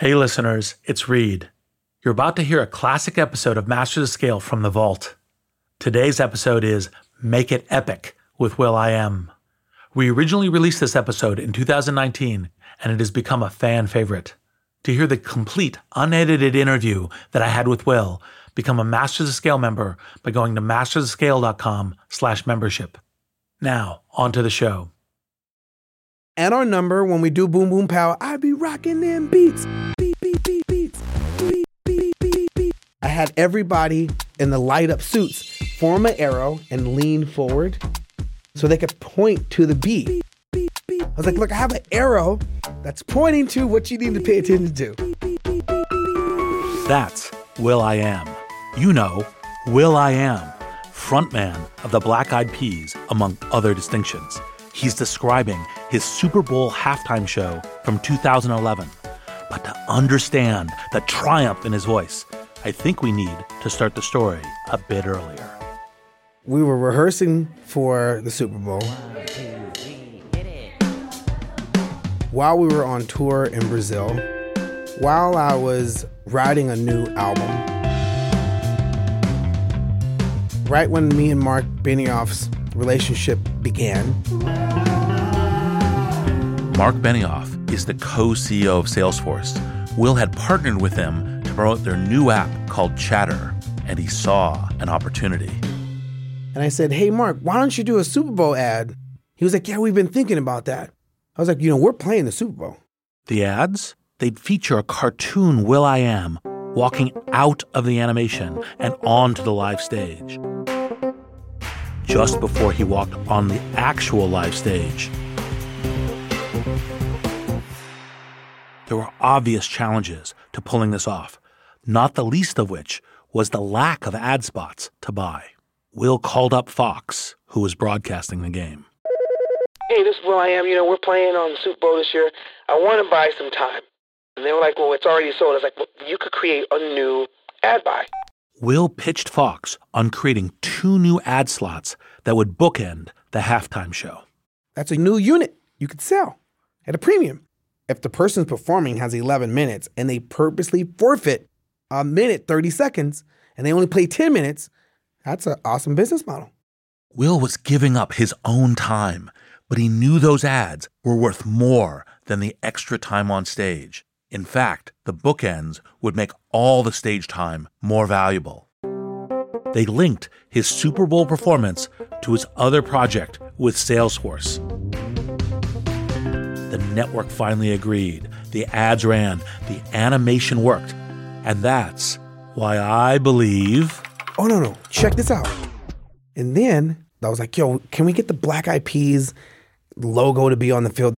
Hey, listeners, it's Reid. You're about to hear a classic episode of Masters of Scale from the Vault. Today's episode is Make It Epic with will.i.am. We originally released this episode in 2019, and it has become a fan favorite. To hear the complete, unedited interview that I had with Will, become a Masters of Scale member by going to mastersofscale.com slash membership. Now, on to the show. And our number when we do Boom Boom Pow, I be rocking them beats. I had everybody in the light up suits form an arrow and lean forward so they could point to the beat. I was like, look, I have an arrow that's pointing to what you need to pay attention to. That's will.i.am. You know, will.i.am, frontman of the Black Eyed Peas, among other distinctions. He's describing his Super Bowl halftime show from 2011. But to understand the triumph in his voice, I think we need to start the story a bit earlier we were rehearsing for the Super Bowl. While we were on tour in Brazil, while I was writing a new album, right when me and Mark Benioff's relationship began. Mark Benioff is the co CEO of Salesforce. Will had partnered with them promote their new app called Chatter, and he saw an opportunity. And I said, Hey, Mark, why don't you do a Super Bowl ad? He was like, Yeah, we've been thinking about that. I was like, You know, we're playing the Super Bowl. The ads? They'd feature a cartoon will.i.am walking out of the animation and onto the live stage. Just before he walked on the actual live stage, there were obvious challenges to pulling this off, not the least of which was the lack of ad spots to buy. Will called up Fox, who was broadcasting the game. Hey, this is will.i.am. You know, we're playing on the Super Bowl this year. I want to buy some time. And they were like, well, it's already sold. I was like, well, you could create a new ad buy. Will pitched Fox on creating two new ad slots that would bookend the halftime show. That's a new unit you could sell at a premium. If the person's performing has 11 minutes and they purposely forfeit a minute, 30 seconds, and they only play 10 minutes, that's an awesome business model. Will was giving up his own time, but he knew those ads were worth more than the extra time on stage. In fact, the bookends would make all the stage time more valuable. They linked his Super Bowl performance to his other project with Salesforce. The network finally agreed. The ads ran, the animation worked. And that's why I believe oh no no, check this out. And then I was like, yo, can we get the Black Eyed Peas logo to be on the field?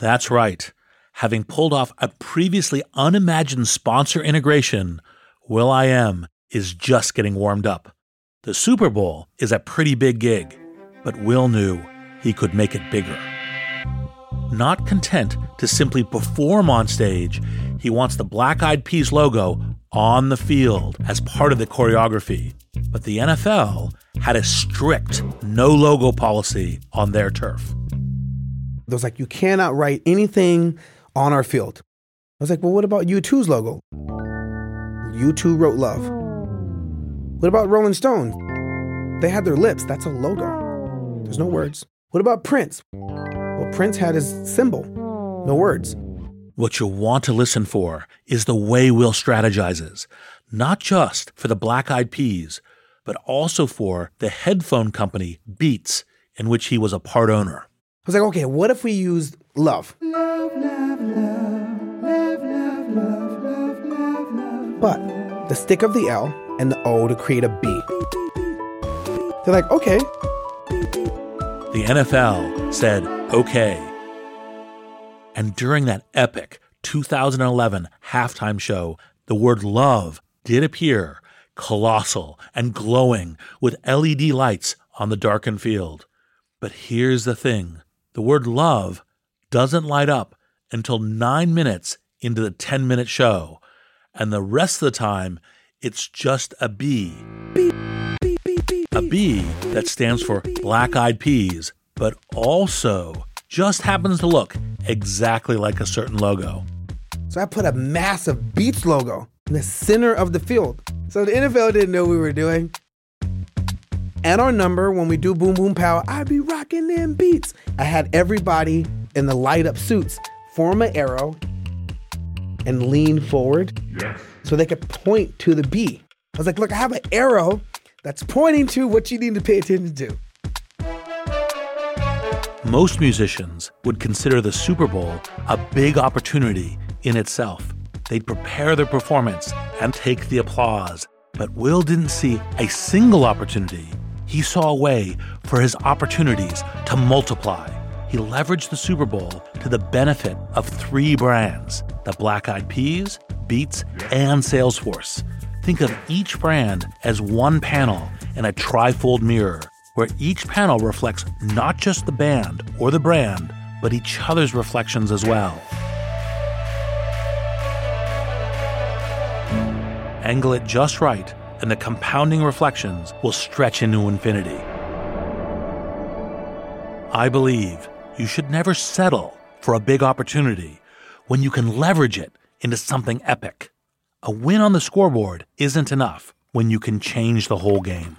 That's right. Having pulled off a previously unimagined sponsor integration, will.i.am is just getting warmed up. The Super Bowl is a pretty big gig, but Will knew he could make it bigger. Not content to simply perform on stage, he wants the Black Eyed Peas logo on the field as part of the choreography. But the NFL had a strict no logo policy on their turf. It was like, you cannot write anything on our field. I was like, well, what about U2's logo? U2 wrote love. What about Rolling Stone? They had their lips. That's a logo. There's no words. What about Prince? Well, Prince had his symbol. No words. What you'll want to listen for is the way Will strategizes, not just for the Black Eyed Peas, but also for the headphone company Beats, in which he was a part owner. I was like, okay, what if we used love? Love, love, love, love, love, love, love, love, love. But the stick of the L and the O to create a B. They're like, okay. The NFL said, okay. And during that epic 2011 halftime show, the word love did appear, colossal and glowing with LED lights on the darkened field. But here's the thing the word love doesn't light up until nine minutes into the 10 minute show, and the rest of the time, it's just a B. A B that stands for Black Eyed Peas, but also just happens to look exactly like a certain logo. So I put a massive Beats logo in the center of the field. So the NFL didn't know what we were doing. And our number, when we do Boom Boom Pow, I'd be rocking them beats. I had everybody in the light up suits form an arrow and lean forward yes. so they could point to the B. I was like, look, I have an arrow that's pointing to what you need to pay attention to. Most musicians would consider the Super Bowl a big opportunity in itself. They'd prepare their performance and take the applause. But Will didn't see a single opportunity. He saw a way for his opportunities to multiply. He leveraged the Super Bowl to the benefit of three brands the Black Eyed Peas, Beats, and Salesforce. Think of each brand as one panel in a trifold mirror where each panel reflects not just the band or the brand, but each other's reflections as well. Angle it just right, and the compounding reflections will stretch into infinity. I believe you should never settle for a big opportunity when you can leverage it into something epic. A win on the scoreboard isn't enough when you can change the whole game.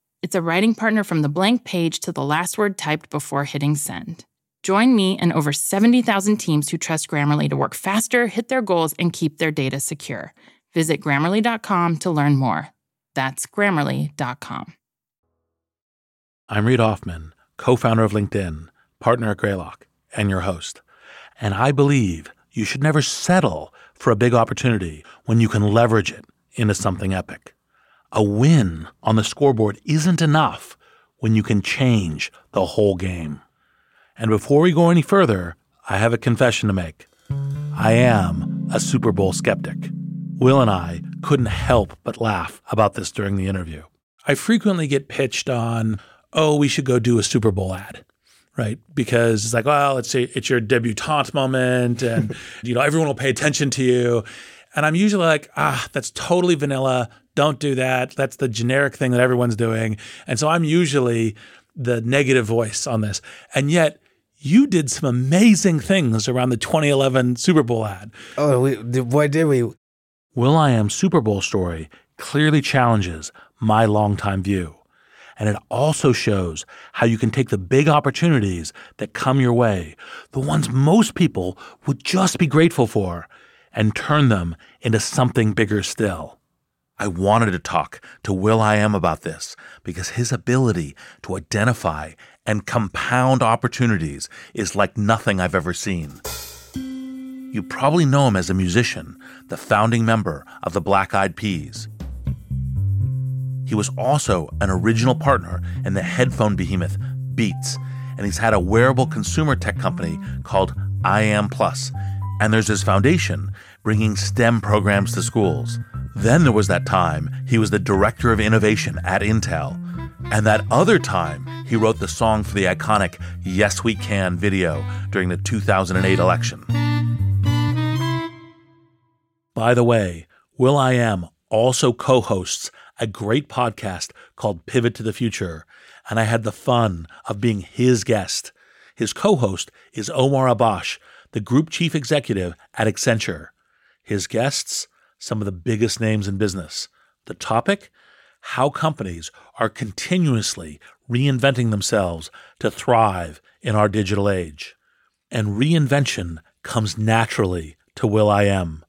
it's a writing partner from the blank page to the last word typed before hitting send. Join me and over 70,000 teams who trust Grammarly to work faster, hit their goals, and keep their data secure. Visit grammarly.com to learn more. That's grammarly.com. I'm Reid Hoffman, co founder of LinkedIn, partner at Greylock, and your host. And I believe you should never settle for a big opportunity when you can leverage it into something epic. A win on the scoreboard isn't enough when you can change the whole game. And before we go any further, I have a confession to make. I am a Super Bowl skeptic. Will and I couldn't help but laugh about this during the interview. I frequently get pitched on, oh, we should go do a Super Bowl ad right? Because it's like, well, it's a, it's your debutante moment, and you know everyone will pay attention to you. And I'm usually like, ah, that's totally vanilla. Don't do that. That's the generic thing that everyone's doing. And so I'm usually the negative voice on this. And yet, you did some amazing things around the 2011 Super Bowl ad. Oh, we, boy, did we. will.i.am Super Bowl story clearly challenges my longtime view. And it also shows how you can take the big opportunities that come your way, the ones most people would just be grateful for, and turn them into something bigger still. I wanted to talk to will.i.am about this because his ability to identify and compound opportunities is like nothing I've ever seen. You probably know him as a musician, the founding member of the Black Eyed Peas. he was also an original partner in the headphone behemoth Beats, and he's had a wearable consumer tech company called i.am+. And there's his foundation, bringing STEM programs to schools. Then there was that time he was the director of innovation at Intel. And that other time, he wrote the song for the iconic Yes We Can video during the 2008 election. By the way, will.i.am also co hosts a great podcast called Pivot to the Future, and I had the fun of being his guest. His co host is Omar Abbosh, the group chief executive at Accenture. His guests, some of the biggest names in business. The topic? How companies are continuously reinventing themselves to thrive in our digital age. And reinvention comes naturally to will.i.am.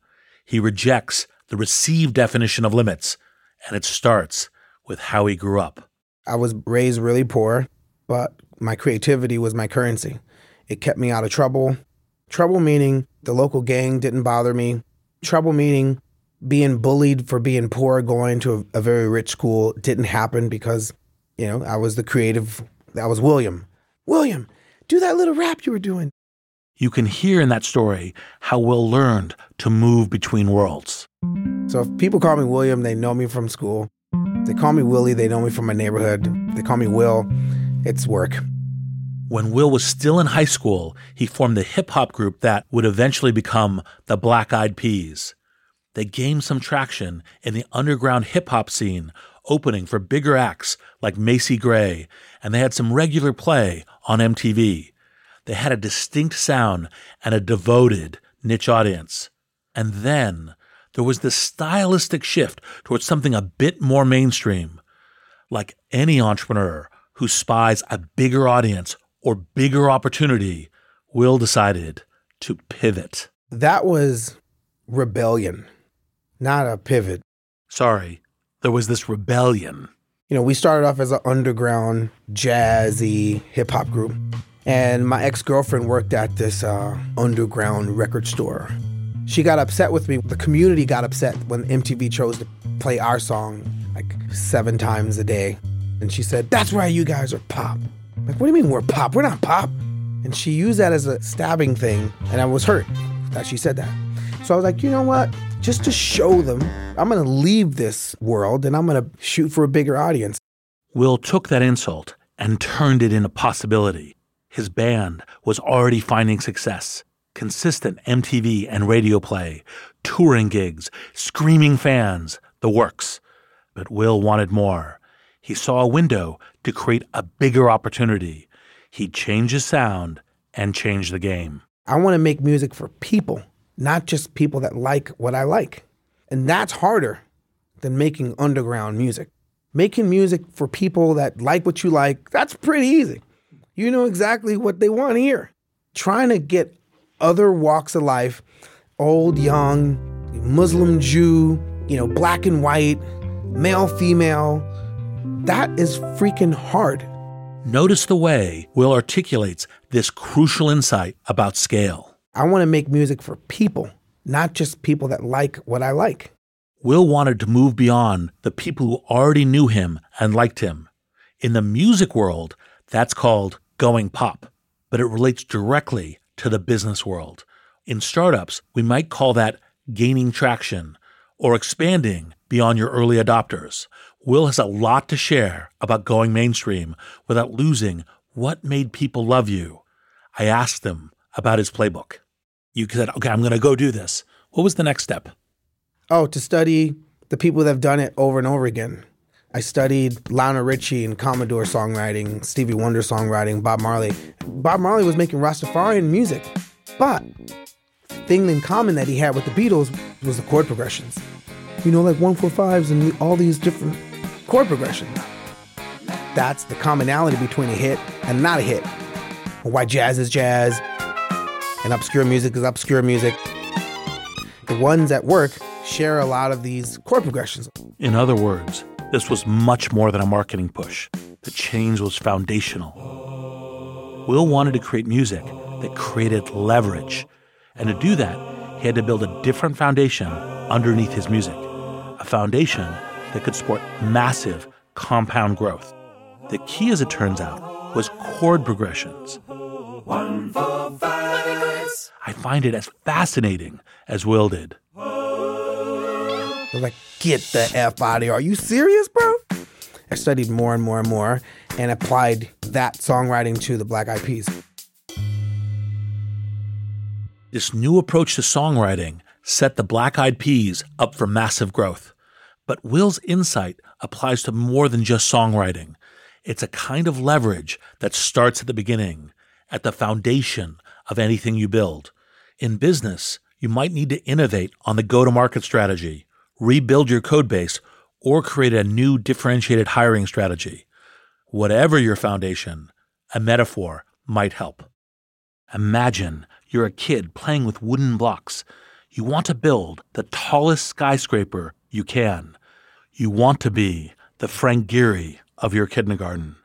He rejects the received definition of limits, and it starts with how he grew up. I was raised really poor, but my creativity was my currency. It kept me out of trouble. Trouble meaning the local gang didn't bother me. Trouble meaning being bullied for being poor, going to a, a very rich school didn't happen because, you know, I was the creative. I was William. William, do that little rap you were doing. You can hear in that story how Will learned to move between worlds. So if people call me William, they know me from school. They call me Willie, they know me from my neighborhood. They call me Will, it's work. When Will was still in high school, he formed the hip hop group that would eventually become the Black Eyed Peas. They gained some traction in the underground hip hop scene, opening for bigger acts like Macy Gray, and they had some regular play on MTV. They had a distinct sound and a devoted niche audience. And then there was this stylistic shift towards something a bit more mainstream. Like any entrepreneur who spies a bigger audience or bigger opportunity, Will decided to pivot. That was rebellion, not a pivot. Sorry, there was this rebellion. You know, we started off as an underground, jazzy hip hop group. And my ex girlfriend worked at this uh, underground record store. She got upset with me. The community got upset when MTV chose to play our song like seven times a day. And she said, That's why you guys are pop. Like, what do you mean we're pop? We're not pop. And she used that as a stabbing thing. And I was hurt that she said that. So I was like, you know what? Just to show them, I'm going to leave this world and I'm going to shoot for a bigger audience. Will took that insult and turned it into possibility. His band was already finding success consistent MTV and radio play, touring gigs, screaming fans, the works. But Will wanted more. He saw a window to create a bigger opportunity. He changed his sound and changed the game. I want to make music for people, not just people that like what I like. And that's harder than making underground music. Making music for people that like what you like, that's pretty easy. You know exactly what they want to hear. Trying to get other walks of life, old, young, Muslim, Jew, you know, black and white, male, female, that is freaking hard. Notice the way Will articulates this crucial insight about scale. I want to make music for people, not just people that like what I like. Will wanted to move beyond the people who already knew him and liked him. In the music world, that's called going pop, but it relates directly to the business world. In startups, we might call that gaining traction or expanding beyond your early adopters. Will has a lot to share about going mainstream without losing what made people love you. I asked him about his playbook. You said, okay, I'm going to go do this. What was the next step? Oh, to study the people that have done it over and over again. I studied Lionel Richie and Commodore songwriting, Stevie Wonder songwriting, Bob Marley. Bob Marley was making Rastafarian music, but thing in common that he had with the Beatles was the chord progressions. You know, like one four fives and all these different chord progressions. That's the commonality between a hit and not a hit. Why jazz is jazz and obscure music is obscure music. The ones that work share a lot of these chord progressions. In other words, this was much more than a marketing push. The change was foundational. Will wanted to create music that created leverage. And to do that, he had to build a different foundation underneath his music, a foundation that could support massive compound growth. The key, as it turns out, was chord progressions. I find it as fascinating as Will did. I was like, get the F out of here. Are you serious, bro? I studied more and more and more and applied that songwriting to the Black Eyed Peas. This new approach to songwriting set the Black Eyed Peas up for massive growth. But Will's insight applies to more than just songwriting. It's a kind of leverage that starts at the beginning, at the foundation of anything you build. In business, you might need to innovate on the go to market strategy, rebuild your code base, or create a new differentiated hiring strategy. Whatever your foundation, a metaphor might help. Imagine you're a kid playing with wooden blocks. You want to build the tallest skyscraper you can. You want to be the Frank Gehry of your kindergarten.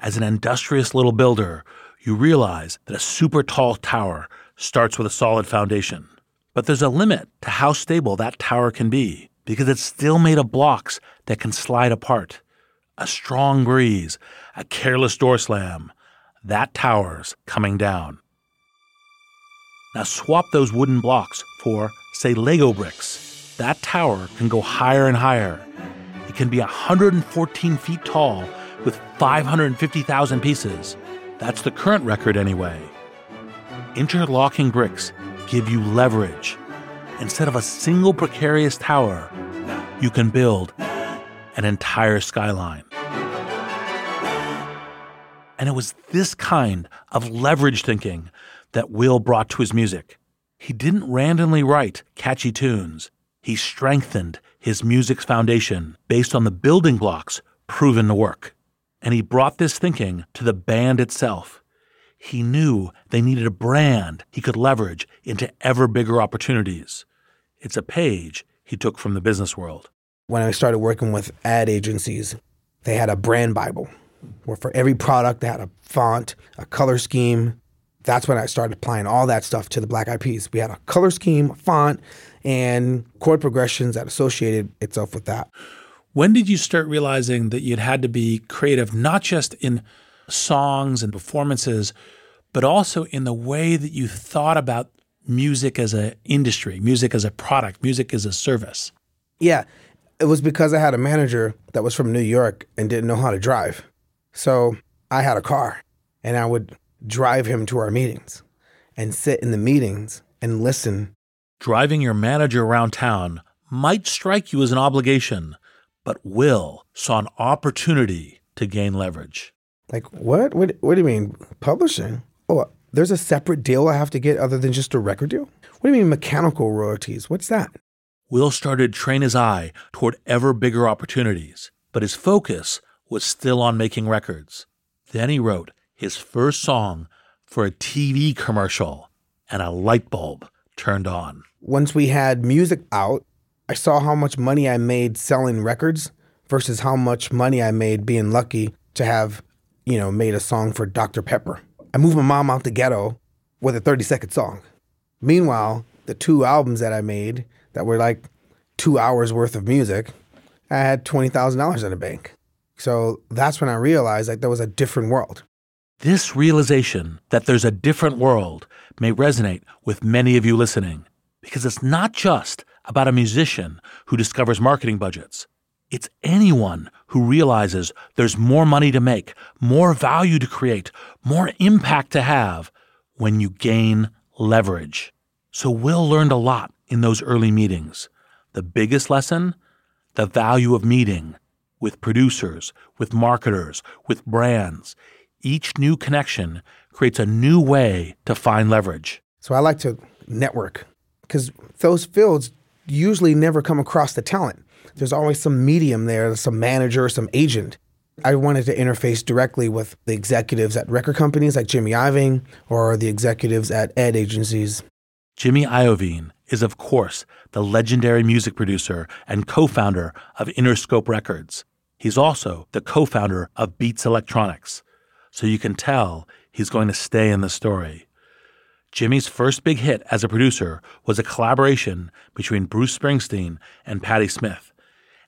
As an industrious little builder, you realize that a super tall tower starts with a solid foundation. But there's a limit to how stable that tower can be because it's still made of blocks that can slide apart. A strong breeze, a careless door slam, that tower's coming down. Now swap those wooden blocks for, say, Lego bricks. That tower can go higher and higher. It can be 114 feet tall with 550,000 pieces. That's the current record, anyway. Interlocking bricks give you leverage. Instead of a single precarious tower, you can build an entire skyline. And it was this kind of leverage thinking that Will brought to his music. He didn't randomly write catchy tunes. He strengthened his music's foundation based on the building blocks proven to work. And he brought this thinking to the band itself. He knew they needed a brand he could leverage into ever bigger opportunities. It's a page he took from the business world. When I started working with ad agencies, they had a brand Bible where for every product they had a font, a color scheme. That's when I started applying all that stuff to the Black Eyed Peas. We had a color scheme, a font, and chord progressions that associated itself with that. When did you start realizing that you'd had to be creative, not just in songs and performances, but also in the way that you thought about music as an industry, music as a product, music as a service? Yeah, it was because I had a manager that was from New York and didn't know how to drive. So I had a car and I would drive him to our meetings and sit in the meetings and listen. Driving your manager around town might strike you as an obligation, but Will saw an opportunity to gain leverage. Like, what? What, what do you mean? Publishing? Oh, there's a separate deal I have to get other than just a record deal? What do you mean mechanical royalties? What's that? Will started to train his eye toward ever bigger opportunities, but his focus was still on making records. Then he wrote his first song for a TV commercial, and a light bulb turned on. Once we had music out, I saw how much money I made selling records versus how much money I made being lucky to have, you know, made a song for Dr. Pepper. I moved my mom out the ghetto with a 30 second song. Meanwhile, the two albums that I made that were like two hours worth of music, I had $20,000 in the bank. So that's when I realized like there was a different world. This realization that there's a different world may resonate with many of you listening because it's not just about a musician who discovers marketing budgets. It's anyone who realizes there's more money to make, more value to create, more impact to have when you gain leverage. So Will learned a lot in those early meetings. The biggest lesson? The value of meeting with producers, with marketers, with brands. Each new connection creates a new way to find leverage. So I like to network because those fields usually never come across the talent. There's always some medium there, some manager, some agent. I wanted to interface directly with the executives at record companies like Jimmy Iovine or the executives at ad agencies. Jimmy Iovine is, of course, the legendary music producer and co founder of Interscope Records. He's also the co founder of Beats Electronics, so you can tell he's going to stay in the story. Jimmy's first big hit as a producer was a collaboration between Bruce Springsteen and Patti Smith,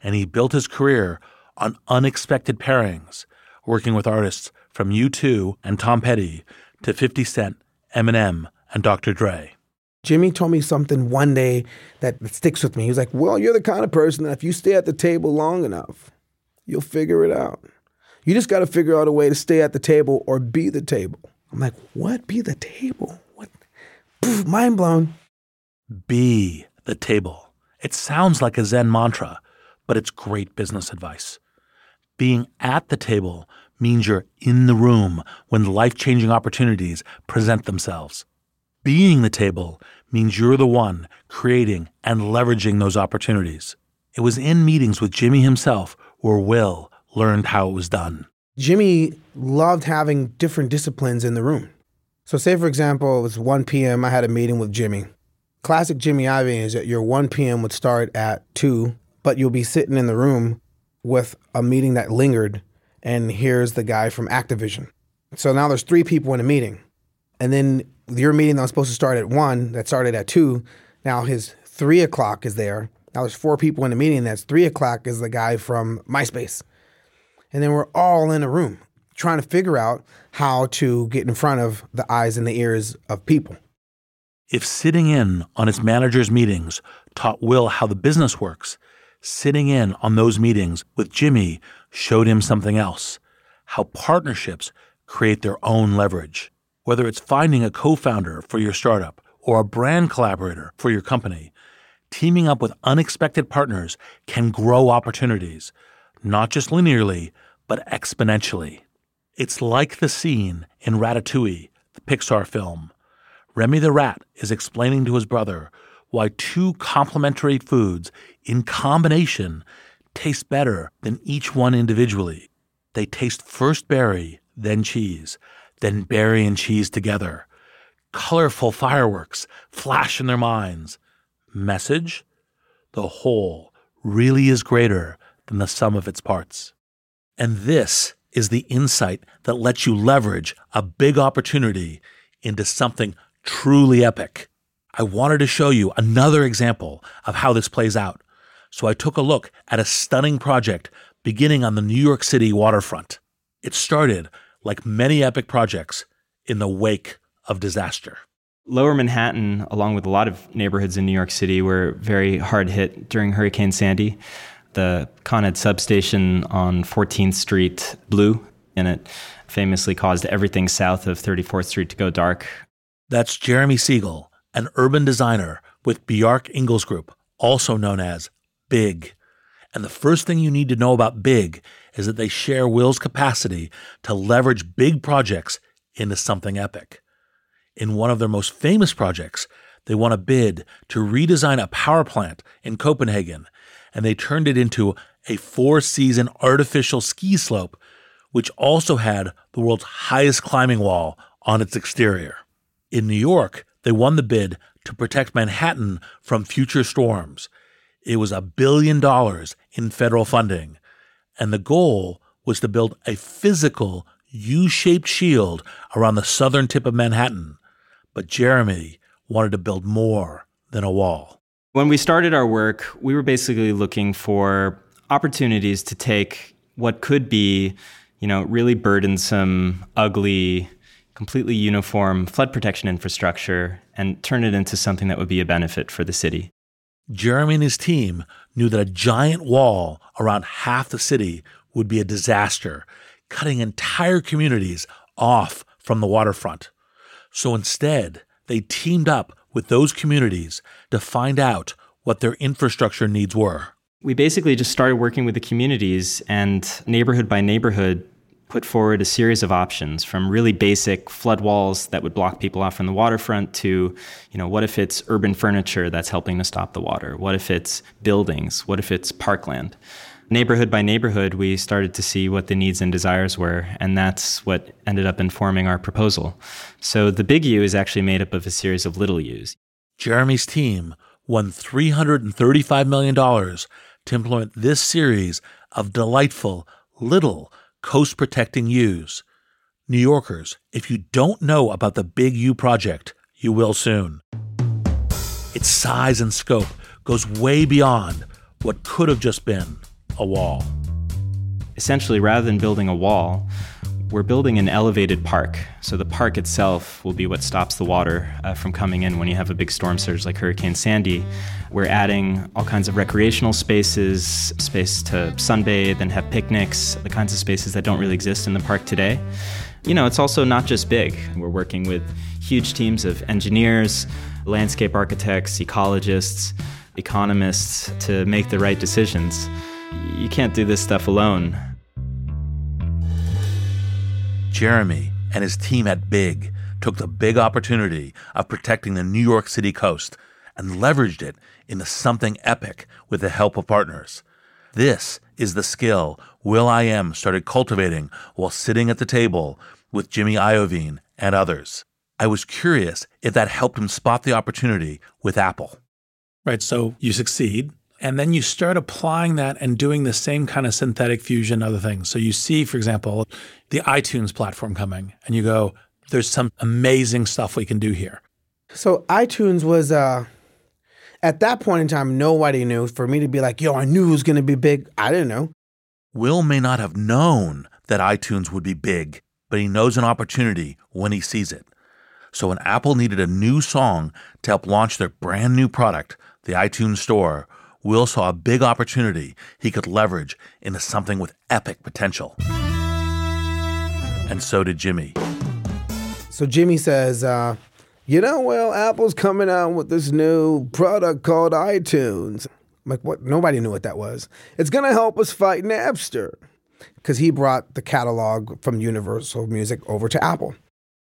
and he built his career on unexpected pairings, working with artists from U2 and Tom Petty to 50 Cent, Eminem, and Dr. Dre. Jimmy told me something one day that sticks with me. He was like, Well, you're the kind of person that if you stay at the table long enough, you'll figure it out. You just got to figure out a way to stay at the table or be the table. I'm like, What? Be the table? What? Poof, mind blown. Be the table. It sounds like a Zen mantra, but it's great business advice. Being at the table means you're in the room when life changing opportunities present themselves. Being the table means you're the one creating and leveraging those opportunities. It was in meetings with Jimmy himself where Will learned how it was done. Jimmy loved having different disciplines in the room. So, say for example, it was 1 p.m., I had a meeting with Jimmy. Classic Jimmy Iovine is that your 1 p.m. would start at 2, but you'll be sitting in the room with a meeting that lingered, and here's the guy from Activision. So now there's three people in a meeting. And then your meeting that was supposed to start at 1, that started at 2, now his 3 o'clock is there. Now there's four people in the meeting. That's 3 o'clock is the guy from MySpace. And then we're all in a room trying to figure out how to get in front of the eyes and the ears of people. If sitting in on his manager's meetings taught Will how the business works, sitting in on those meetings with Jimmy showed him something else how partnerships create their own leverage. Whether it's finding a co founder for your startup or a brand collaborator for your company, teaming up with unexpected partners can grow opportunities, not just linearly, but exponentially. It's like the scene in Ratatouille, the Pixar film. Remy the rat is explaining to his brother why two complementary foods in combination taste better than each one individually. They taste first berry, then cheese, then berry and cheese together. Colorful fireworks flash in their minds. Message? The whole really is greater than the sum of its parts. And this is the insight that lets you leverage a big opportunity into something truly epic. I wanted to show you another example of how this plays out. So I took a look at a stunning project beginning on the New York City waterfront. It started, like many epic projects, in the wake of disaster. Lower Manhattan, along with a lot of neighborhoods in New York City, were very hard hit during Hurricane Sandy. The Con Ed substation on 14th Street blew, and it famously caused everything south of 34th Street to go dark. That's Jeremy Siegel, an urban designer with Bjarke Ingels Group, also known as Big. And the first thing you need to know about Big is that they share Will's capacity to leverage big projects into something epic. In one of their most famous projects, they won a bid to redesign a power plant in Copenhagen, and they turned it into a four season artificial ski slope, which also had the world's highest climbing wall on its exterior. In New York, they won the bid to protect Manhattan from future storms. It was a billion dollars in federal funding, and the goal was to build a physical U shaped shield around the southern tip of Manhattan. But Jeremy wanted to build more than a wall. When we started our work, we were basically looking for opportunities to take what could be, you know, really burdensome, ugly, completely uniform flood protection infrastructure and turn it into something that would be a benefit for the city. Jeremy and his team knew that a giant wall around half the city would be a disaster, cutting entire communities off from the waterfront. So instead, they teamed up with those communities to find out what their infrastructure needs were. We basically just started working with the communities and neighborhood by neighborhood put forward a series of options from really basic flood walls that would block people off from the waterfront to, you know, what if it's urban furniture that's helping to stop the water? What if it's buildings? What if it's parkland? Neighborhood by neighborhood, we started to see what the needs and desires were, and that's what ended up informing our proposal. So the big U is actually made up of a series of little U's. Jeremy's team won $335 million to implement this series of delightful little coast protecting U's. New Yorkers, if you don't know about the Big U project, you will soon. Its size and scope goes way beyond what could have just been a wall. essentially, rather than building a wall, we're building an elevated park. So the park itself will be what stops the water uh, from coming in when you have a big storm surge like Hurricane Sandy. We're adding all kinds of recreational spaces, space to sunbathe and have picnics, the kinds of spaces that don't really exist in the park today. You know, it's also not just big. We're working with huge teams of engineers, landscape architects, ecologists, economists to make the right decisions. You can't do this stuff alone. Jeremy and his team at Big took the big opportunity of protecting the New York City coast and leveraged it into something epic with the help of partners. This is the skill will.i.am started cultivating while sitting at the table with Jimmy Iovine and others. I was curious if that helped him spot the opportunity with Apple. Right. So you succeed, and then you start applying that and doing the same kind of synthetic fusion, other things. So you see, for example, the iTunes platform coming, and you go, there's some amazing stuff we can do here. So iTunes was uh at that point in time, nobody knew. For me to be like, yo, I knew it was gonna be big. I didn't know. Will may not have known that iTunes would be big, but he knows an opportunity when he sees it. So when Apple needed a new song to help launch their brand new product, the iTunes Store, Will saw a big opportunity he could leverage into something with epic potential. And so did Jimmy. So Jimmy says, uh, you know, well, Apple's coming out with this new product called iTunes. I'm like, what? Nobody knew what that was. It's going to help us fight Napster. Because he brought the catalog from Universal Music over to Apple.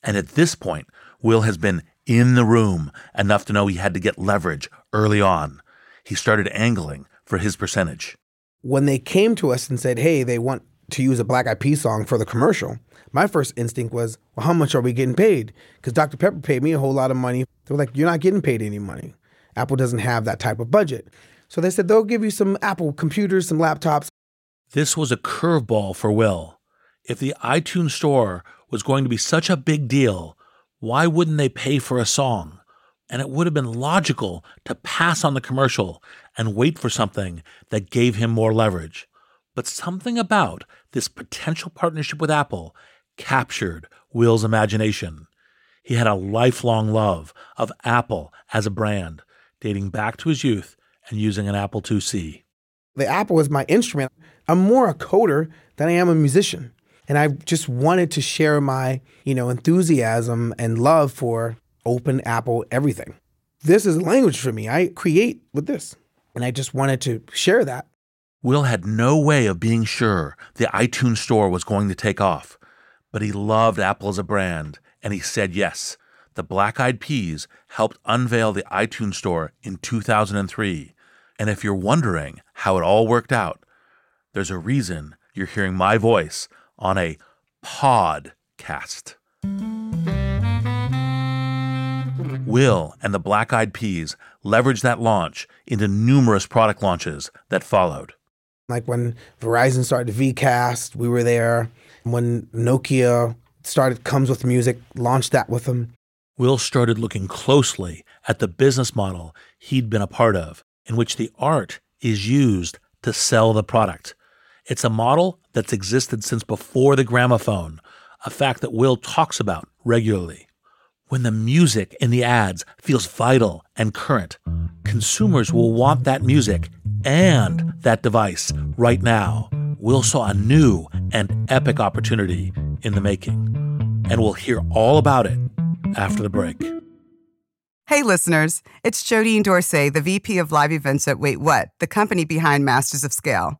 And at this point, Will has been in the room enough to know he had to get leverage early on he started angling for his percentage. When they came to us and said, hey, they want to use a Black Eyed Peas song for the commercial, my first instinct was, well, how much are we getting paid? Because Dr. Pepper paid me a whole lot of money. They were like, you're not getting paid any money. Apple doesn't have that type of budget. So they said they'll give you some Apple computers, some laptops. This was a curveball for Will. If the iTunes store was going to be such a big deal, why wouldn't they pay for a song? And it would have been logical to pass on the commercial and wait for something that gave him more leverage. But something about this potential partnership with Apple captured Will's imagination. He had a lifelong love of Apple as a brand, dating back to his youth and using an Apple IIc. The Apple is my instrument. I'm more a coder than I am a musician. And I just wanted to share my, you know, enthusiasm and love for open Apple everything. This is language for me. I create with this. And I just wanted to share that. Will had no way of being sure the iTunes store was going to take off, but he loved Apple as a brand, and he said yes. The Black Eyed Peas helped unveil the iTunes store in 2003. And if you're wondering how it all worked out, there's a reason you're hearing my voice on a podcast. Will and the Black Eyed Peas leveraged that launch into numerous product launches that followed. Like when Verizon started VCast, we were there. When Nokia started Comes with Music, launched that with them. Will started looking closely at the business model he'd been a part of, in which the art is used to sell the product. It's a model that's existed since before the gramophone, a fact that Will talks about regularly. When the music in the ads feels vital and current, consumers will want that music and that device right now. Will saw a new and epic opportunity in the making, and we'll hear all about it after the break. Hey, listeners, it's Jodine Dorsey, the VP of Live Events at Wait What, the company behind Masters of Scale.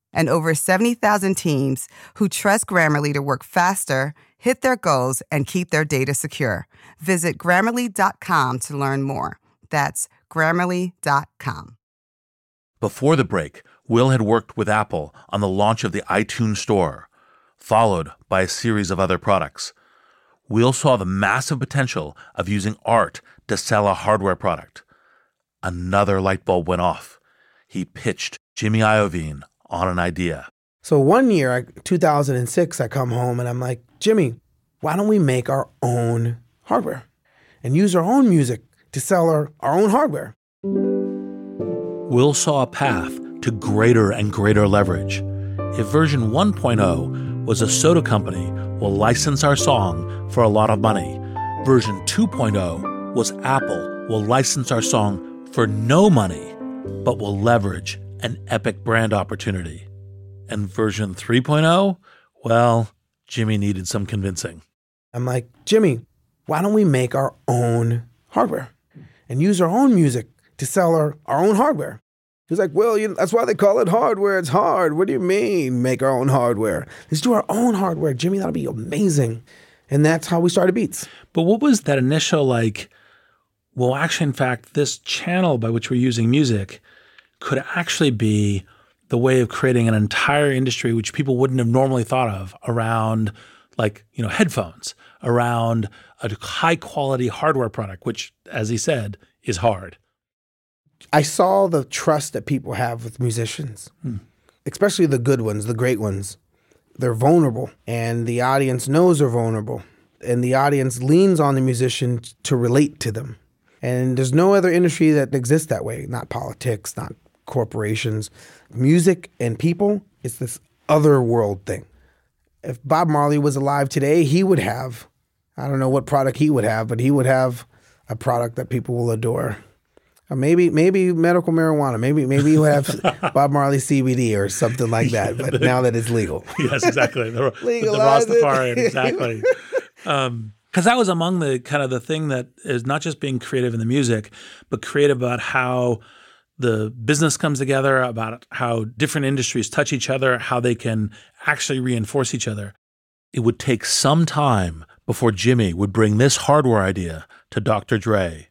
and over 70,000 teams who trust Grammarly to work faster, hit their goals, and keep their data secure. Visit grammarly.com to learn more. That's grammarly.com. Before the break, Will had worked with Apple on the launch of the iTunes Store, followed by a series of other products. Will saw the massive potential of using art to sell a hardware product. Another light bulb went off. He pitched Jimmy Iovine on an idea. So one year, 2006, I come home and I'm like, Jimmy, why don't we make our own hardware and use our own music to sell our, our own hardware? Will saw a path to greater and greater leverage. If version 1.0 was a soda company will license our song for a lot of money, version 2.0 was Apple will license our song for no money, but will leverage an epic brand opportunity. And version 3.0, well, Jimmy needed some convincing. I'm like, Jimmy, why don't we make our own hardware and use our own music to sell our, our own hardware? He's like, well, you know, that's why they call it hardware. It's hard. What do you mean, make our own hardware? Let's do our own hardware. Jimmy, that'll be amazing. And that's how we started Beats. But what was that initial, like, well, actually, in fact, this channel by which we're using music could actually be the way of creating an entire industry which people wouldn't have normally thought of around like you know headphones around a high quality hardware product which as he said is hard I saw the trust that people have with musicians, hmm. especially the good ones, the great ones. They're vulnerable, and the audience knows they're vulnerable, and the audience leans on the musician to relate to them. And there's no other industry that exists that way, not politics, not corporations. Music and people, it's this other world thing. If Bob Marley was alive today, he would have, I don't know what product he would have, but he would have a product that people will adore. Uh, maybe maybe medical marijuana. Maybe maybe you have Bob Marley CBD or something like that. But now that it's legal, yes, exactly. The, the Rastafarian, exactly. Um, because that was among the kind of the thing that is not just being creative in the music, but creative about how the business comes together, about how different industries touch each other, how they can actually reinforce each other. It would take some time before Jimmy would bring this hardware idea to Dr. Dre.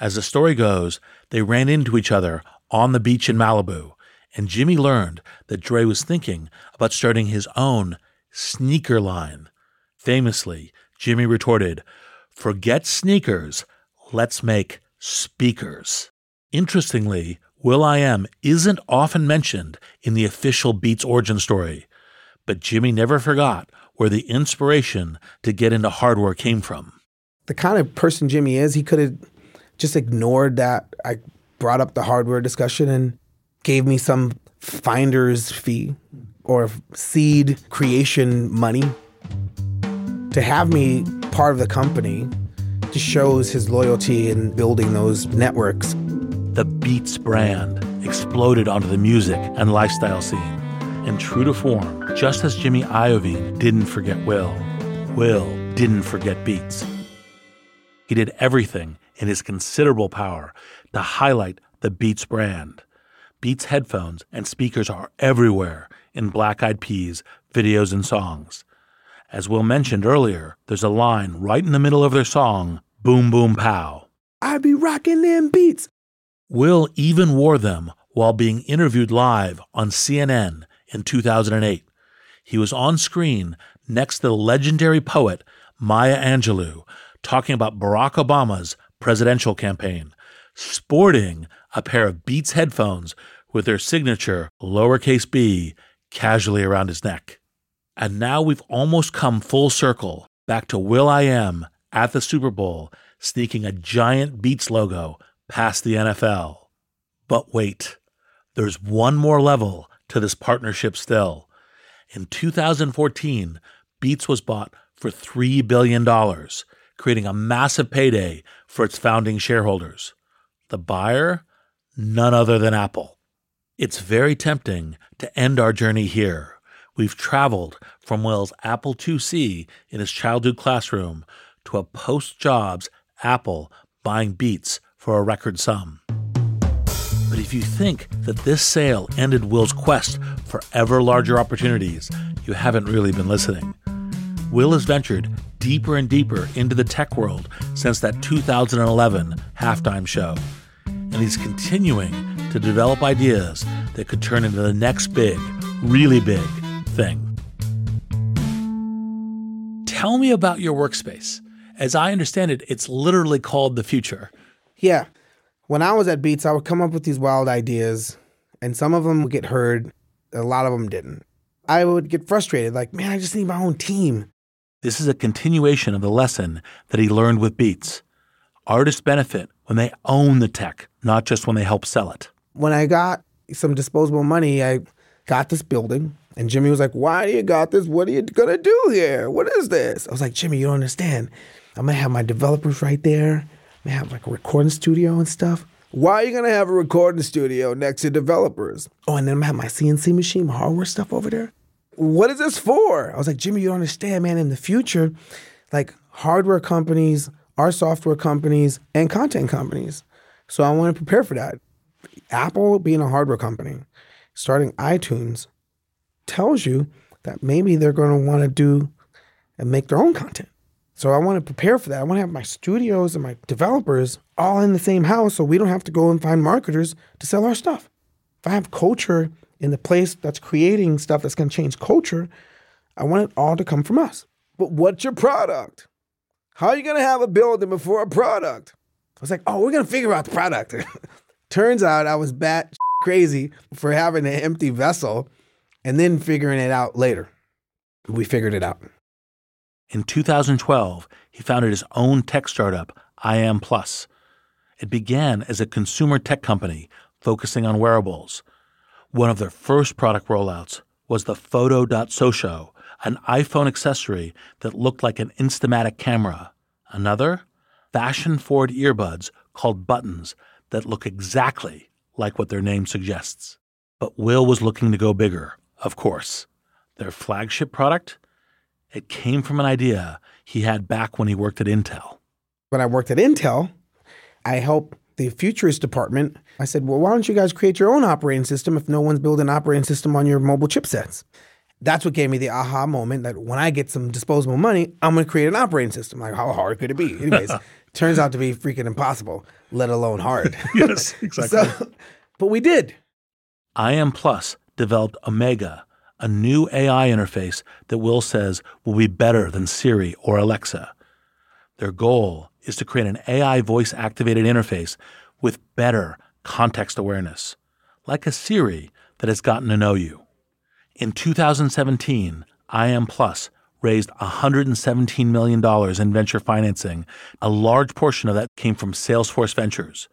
As the story goes, they ran into each other on the beach in Malibu, and Jimmy learned that Dre was thinking about starting his own sneaker line. Famously, Jimmy retorted, Forget sneakers, let's make speakers. Interestingly, will.i.am isn't often mentioned in the official Beats origin story, but Jimmy never forgot where the inspiration to get into hardware came from. The kind of person Jimmy is, he could have just ignored that I brought up the hardware discussion and gave me some finder's fee or seed creation money to have me part of the company just shows his loyalty in building those networks. The Beats brand exploded onto the music and lifestyle scene. And true to form, just as Jimmy Iovine didn't forget Will, Will didn't forget Beats. He did everything in his considerable power to highlight the Beats brand. Beats headphones and speakers are everywhere in Black Eyed Peas videos and songs. As Will mentioned earlier, there's a line right in the middle of their song, Boom Boom Pow. I be rocking them beats. Will even wore them while being interviewed live on CNN in 2008. He was on screen next to the legendary poet Maya Angelou talking about Barack Obama's presidential campaign, sporting a pair of Beats headphones with their signature lowercase b casually around his neck. And now we've almost come full circle back to will.i.am at the Super Bowl sneaking a giant Beats logo past the NFL. But wait, there's one more level to this partnership still. In 2014, Beats was bought for $3 billion, creating a massive payday for its founding shareholders. The buyer? None other than Apple. It's very tempting to end our journey here. We've traveled from Will's Apple IIc in his childhood classroom to a post jobs Apple buying Beats for a record sum. But if you think that this sale ended Will's quest for ever larger opportunities, you haven't really been listening. Will has ventured deeper and deeper into the tech world since that 2011 halftime show. And he's continuing to develop ideas that could turn into the next big, really big thing. Tell me about your workspace. As I understand it, it's literally called the future. Yeah. When I was at Beats, I would come up with these wild ideas, and some of them would get heard, a lot of them didn't. I would get frustrated, like, man, I just need my own team. This is a continuation of the lesson that he learned with Beats. Artists benefit when they own the tech, not just when they help sell it. When I got some disposable money, I got this building, and Jimmy was like, Why do you got this? What are you gonna do here? What is this? I was like, Jimmy, you don't understand. I'm gonna have my developers right there. I'm have like a recording studio and stuff. Why are you gonna have a recording studio next to developers? Oh, and then I'm gonna have my CNC machine, my hardware stuff over there. What is this for? I was like, Jimmy, you don't understand, man. In the future, like hardware companies are software companies and content companies. So I want to prepare for that. Apple being a hardware company, starting iTunes, tells you that maybe they're going to want to do and make their own content. So I want to prepare for that. I want to have my studios and my developers all in the same house so we don't have to go and find marketers to sell our stuff. If I have culture in the place that's creating stuff that's going to change culture, I want it all to come from us. But what's your product? How are you going to have a building before a product? I was like, oh, we're going to figure out the product. Turns out I was bat crazy for having an empty vessel and then figuring it out later. We figured it out. In 2012, he founded his own tech startup, i.am+. It began as a consumer tech company focusing on wearables. One of their first product rollouts was the foto.sosho, an iPhone accessory that looked like an Instamatic camera. Another, fashion forward earbuds called Buttons that look exactly like what their name suggests. But Will was looking to go bigger, of course. Their flagship product? It came from an idea he had back when he worked at Intel. When I worked at Intel, I helped the futurist department. I said, well, why don't you guys create your own operating system if no one's building an operating system on your mobile chipsets? That's what gave me the aha moment that when I get some disposable money, I'm going to create an operating system. Like, how hard could it be? Anyways, turns out to be freaking impossible, let alone hard. yes, exactly. so, but we did. i.am+ developed Omega, a new AI interface that Will says will be better than Siri or Alexa. Their goal is to create an AI voice activated interface with better context awareness, like a Siri that has gotten to know you. In 2017, i.am+ raised $117 million in venture financing. A large portion of that came from Salesforce Ventures.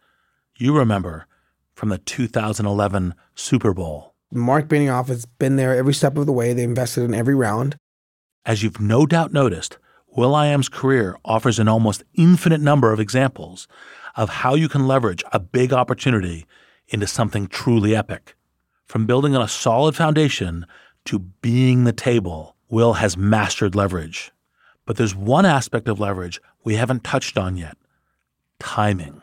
You remember from the 2011 Super Bowl. Mark Benioff has been there every step of the way. They invested in every round. As you've no doubt noticed, Will will.i.am's career offers an almost infinite number of examples of how you can leverage a big opportunity into something truly epic. From building on a solid foundation to being the table, Will has mastered leverage. But there's one aspect of leverage we haven't touched on yet timing.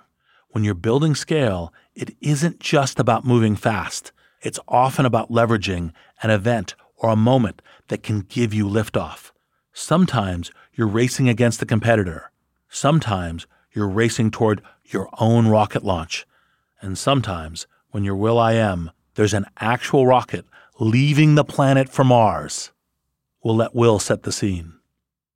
When you're building scale, it isn't just about moving fast. It's often about leveraging an event or a moment that can give you liftoff. Sometimes you're racing against the competitor. Sometimes you're racing toward your own rocket launch. And sometimes, when you're will.i.am, there's an actual rocket leaving the planet for Mars. We'll let Will set the scene.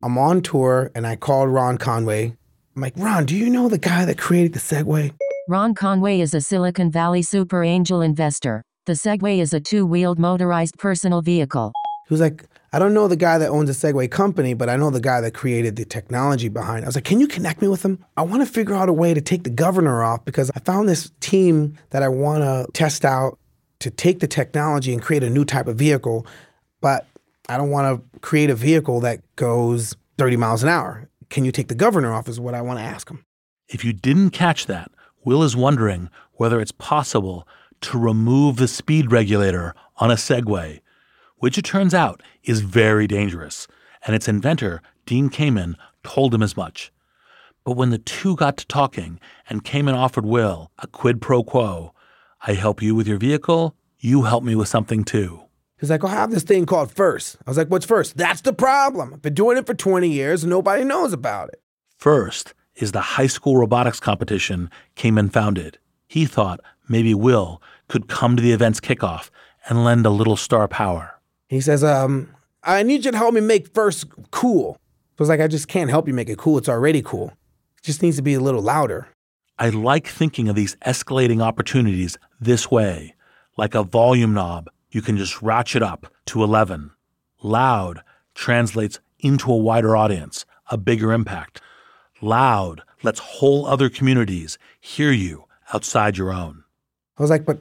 I'm on tour and I called Ron Conway. I'm like, Ron, do you know the guy that created the Segway? Ron Conway is a Silicon Valley super angel investor. The Segway is a two wheeled motorized personal vehicle. He was like, I don't know the guy that owns the Segway company, but I know the guy that created the technology behind it. I was like, can you connect me with him? I want to figure out a way to take the governor off because I found this team that I want to test out to take the technology and create a new type of vehicle, but I don't want to create a vehicle that goes 30 miles an hour. Can you take the governor off? Is what I want to ask him. If you didn't catch that, Will is wondering whether it's possible to remove the speed regulator on a Segway, which it turns out is very dangerous, and its inventor, Dean Kamen, told him as much. But when the two got to talking and Kamen offered Will a quid pro quo, I help you with your vehicle, you help me with something too. He's like, I have this thing called FIRST. I was like, what's FIRST? That's the problem. I've been doing it for 20 years and nobody knows about it. FIRST is the high school robotics competition Kamen founded. He thought maybe Will could come to the event's kickoff and lend a little star power. He says, um, I need you to help me make FIRST cool. So I was like, I just can't help you make it cool. It's already cool. It just needs to be a little louder. I like thinking of these escalating opportunities this way, like a volume knob you can just ratchet up to 11. Loud translates into a wider audience, a bigger impact. Loud lets whole other communities hear you outside your own. I was like, but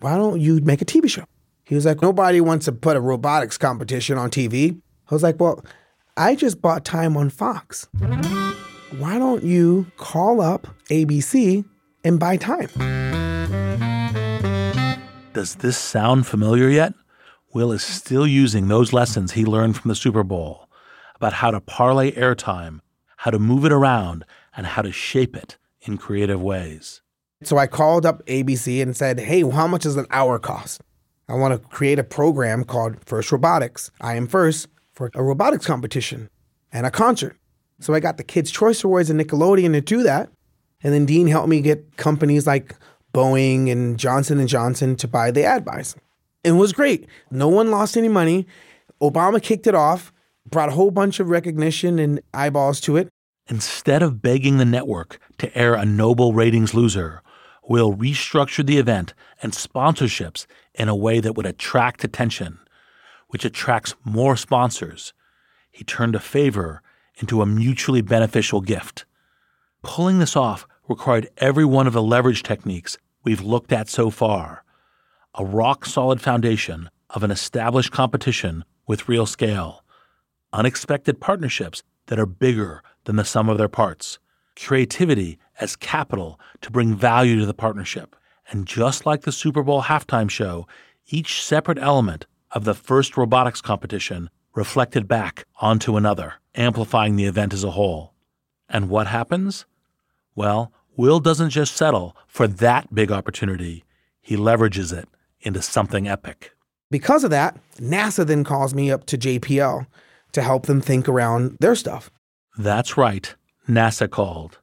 why don't you make a TV show? He was like, nobody wants to put a robotics competition on TV. I was like, well, I just bought time on Fox. Why don't you call up ABC and buy time? Does this sound familiar yet? Will is still using those lessons he learned from the Super Bowl about how to parlay airtime, how to move it around, and how to shape it in creative ways. So I called up ABC and said, hey, how much does an hour cost? I want to create a program called First Robotics. I am first for a robotics competition and a concert. So I got the Kids' Choice Awards and Nickelodeon to do that. And then Dean helped me get companies like Boeing and Johnson and Johnson to buy the ad buys. It was great. No one lost any money. Obama kicked it off, brought a whole bunch of recognition and eyeballs to it. Instead of begging the network to air a noble ratings loser, Will restructure the event and sponsorships in a way that would attract attention, which attracts more sponsors. He turned a favor into a mutually beneficial gift. Pulling this off required every one of the leverage techniques we've looked at so far a rock solid foundation of an established competition with real scale, unexpected partnerships that are bigger than the sum of their parts, creativity as capital to bring value to the partnership. And just like the Super Bowl halftime show, each separate element of the first robotics competition reflected back onto another, amplifying the event as a whole. And what happens? Well, Will doesn't just settle for that big opportunity, he leverages it into something epic. Because of that, NASA then calls me up to JPL to help them think around their stuff. That's right. NASA called.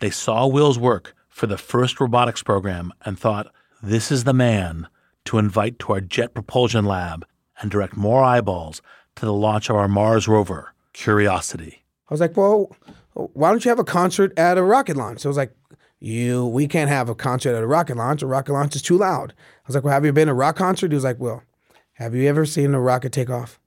They saw Will's work for the first robotics program and thought, this is the man to invite to our Jet Propulsion Lab and direct more eyeballs to the launch of our Mars rover, Curiosity. I was like, well, why don't you have a concert at a rocket launch? So I was like, you, we can't have a concert at a rocket launch. A rocket launch is too loud. I was like, well, have you been to a rock concert? He was like, well, have you ever seen a rocket take off?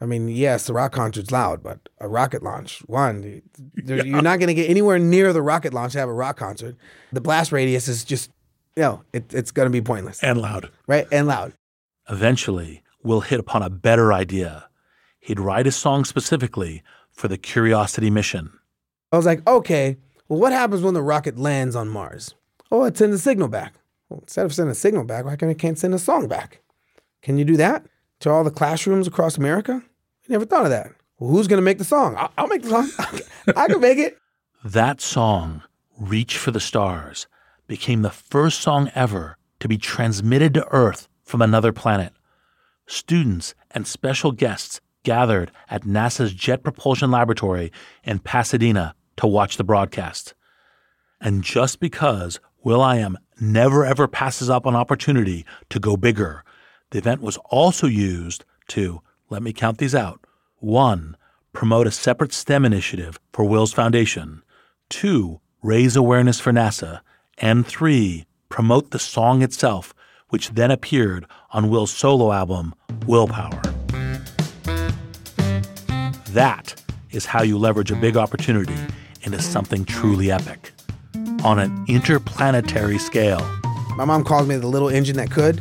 I mean, yes, the rock concert's loud, but a rocket launch, one, yeah. you're not going to get anywhere near the rocket launch to have a rock concert. The blast radius is just, you know, it, it's going to be pointless. And loud. Right? And loud. Eventually, we'll hit upon a better idea. He'd write a song specifically for the Curiosity mission. I was like, okay, well, what happens when the rocket lands on Mars? Oh, it sends a signal back. Well, instead of sending a signal back, why can't it can't send a song back? Can you do that to all the classrooms across America? I never thought of that. Well, who's going to make the song? I'll, I'll make the song. I can make it. That song, Reach for the Stars, became the first song ever to be transmitted to Earth from another planet. Students and special guests gathered at NASA's Jet Propulsion Laboratory in Pasadena to watch the broadcast. And just because will.i.am never ever passes up an opportunity to go bigger, the event was also used to let me count these out. One, promote a separate STEM initiative for Will's Foundation. Two, raise awareness for NASA. And three, promote the song itself, which then appeared on Will's solo album, Willpower. That is how you leverage a big opportunity into something truly epic on an interplanetary scale. My mom called me the little engine that could.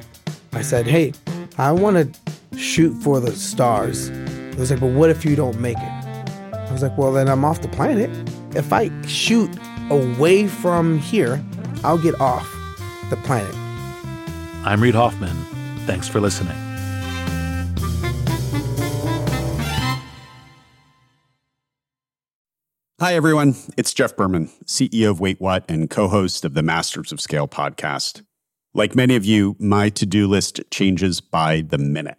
I said, hey, I want to shoot for the stars. He was like, but what if you don't make it? I was like, well, then I'm off the planet. If I shoot away from here, I'll get off the planet. I'm Reid Hoffman. Thanks for listening. Hi, everyone. It's Jeff Berman, CEO of Wait What and co host of the Masters of Scale podcast. Like many of you, my to do list changes by the minute.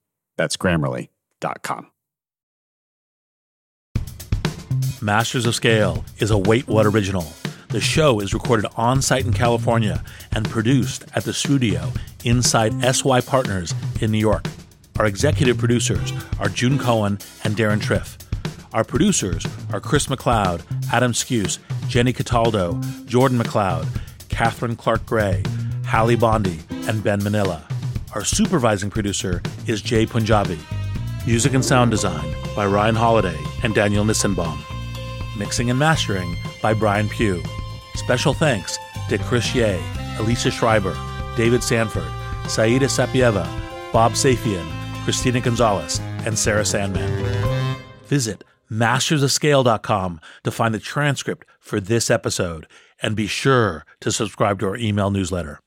That's grammarly.com. Masters of Scale is a Wait What original. The show is recorded on site in California and produced at the studio inside SY Partners in New York. Our executive producers are June Cohen and Deron Triff. Our producers are Chris McLeod, Adam Skuse, Jenny Cataldo, Jordan McLeod, Catherine Clark Gray, Hallie Bondi, and Ben Manila. Our supervising producer is Jay Punjabi. Music and sound design by Ryan Holladay and Daniel Nissenbaum. Mixing and mastering by Brian Pugh. Special thanks to Chris Ye, Elisa Schreiber, David Sanford, Saida Sapieva, Bob Safian, Christina Gonzalez, and Sarah Sandman. Visit mastersofscale.com to find the transcript for this episode and be sure to subscribe to our email newsletter.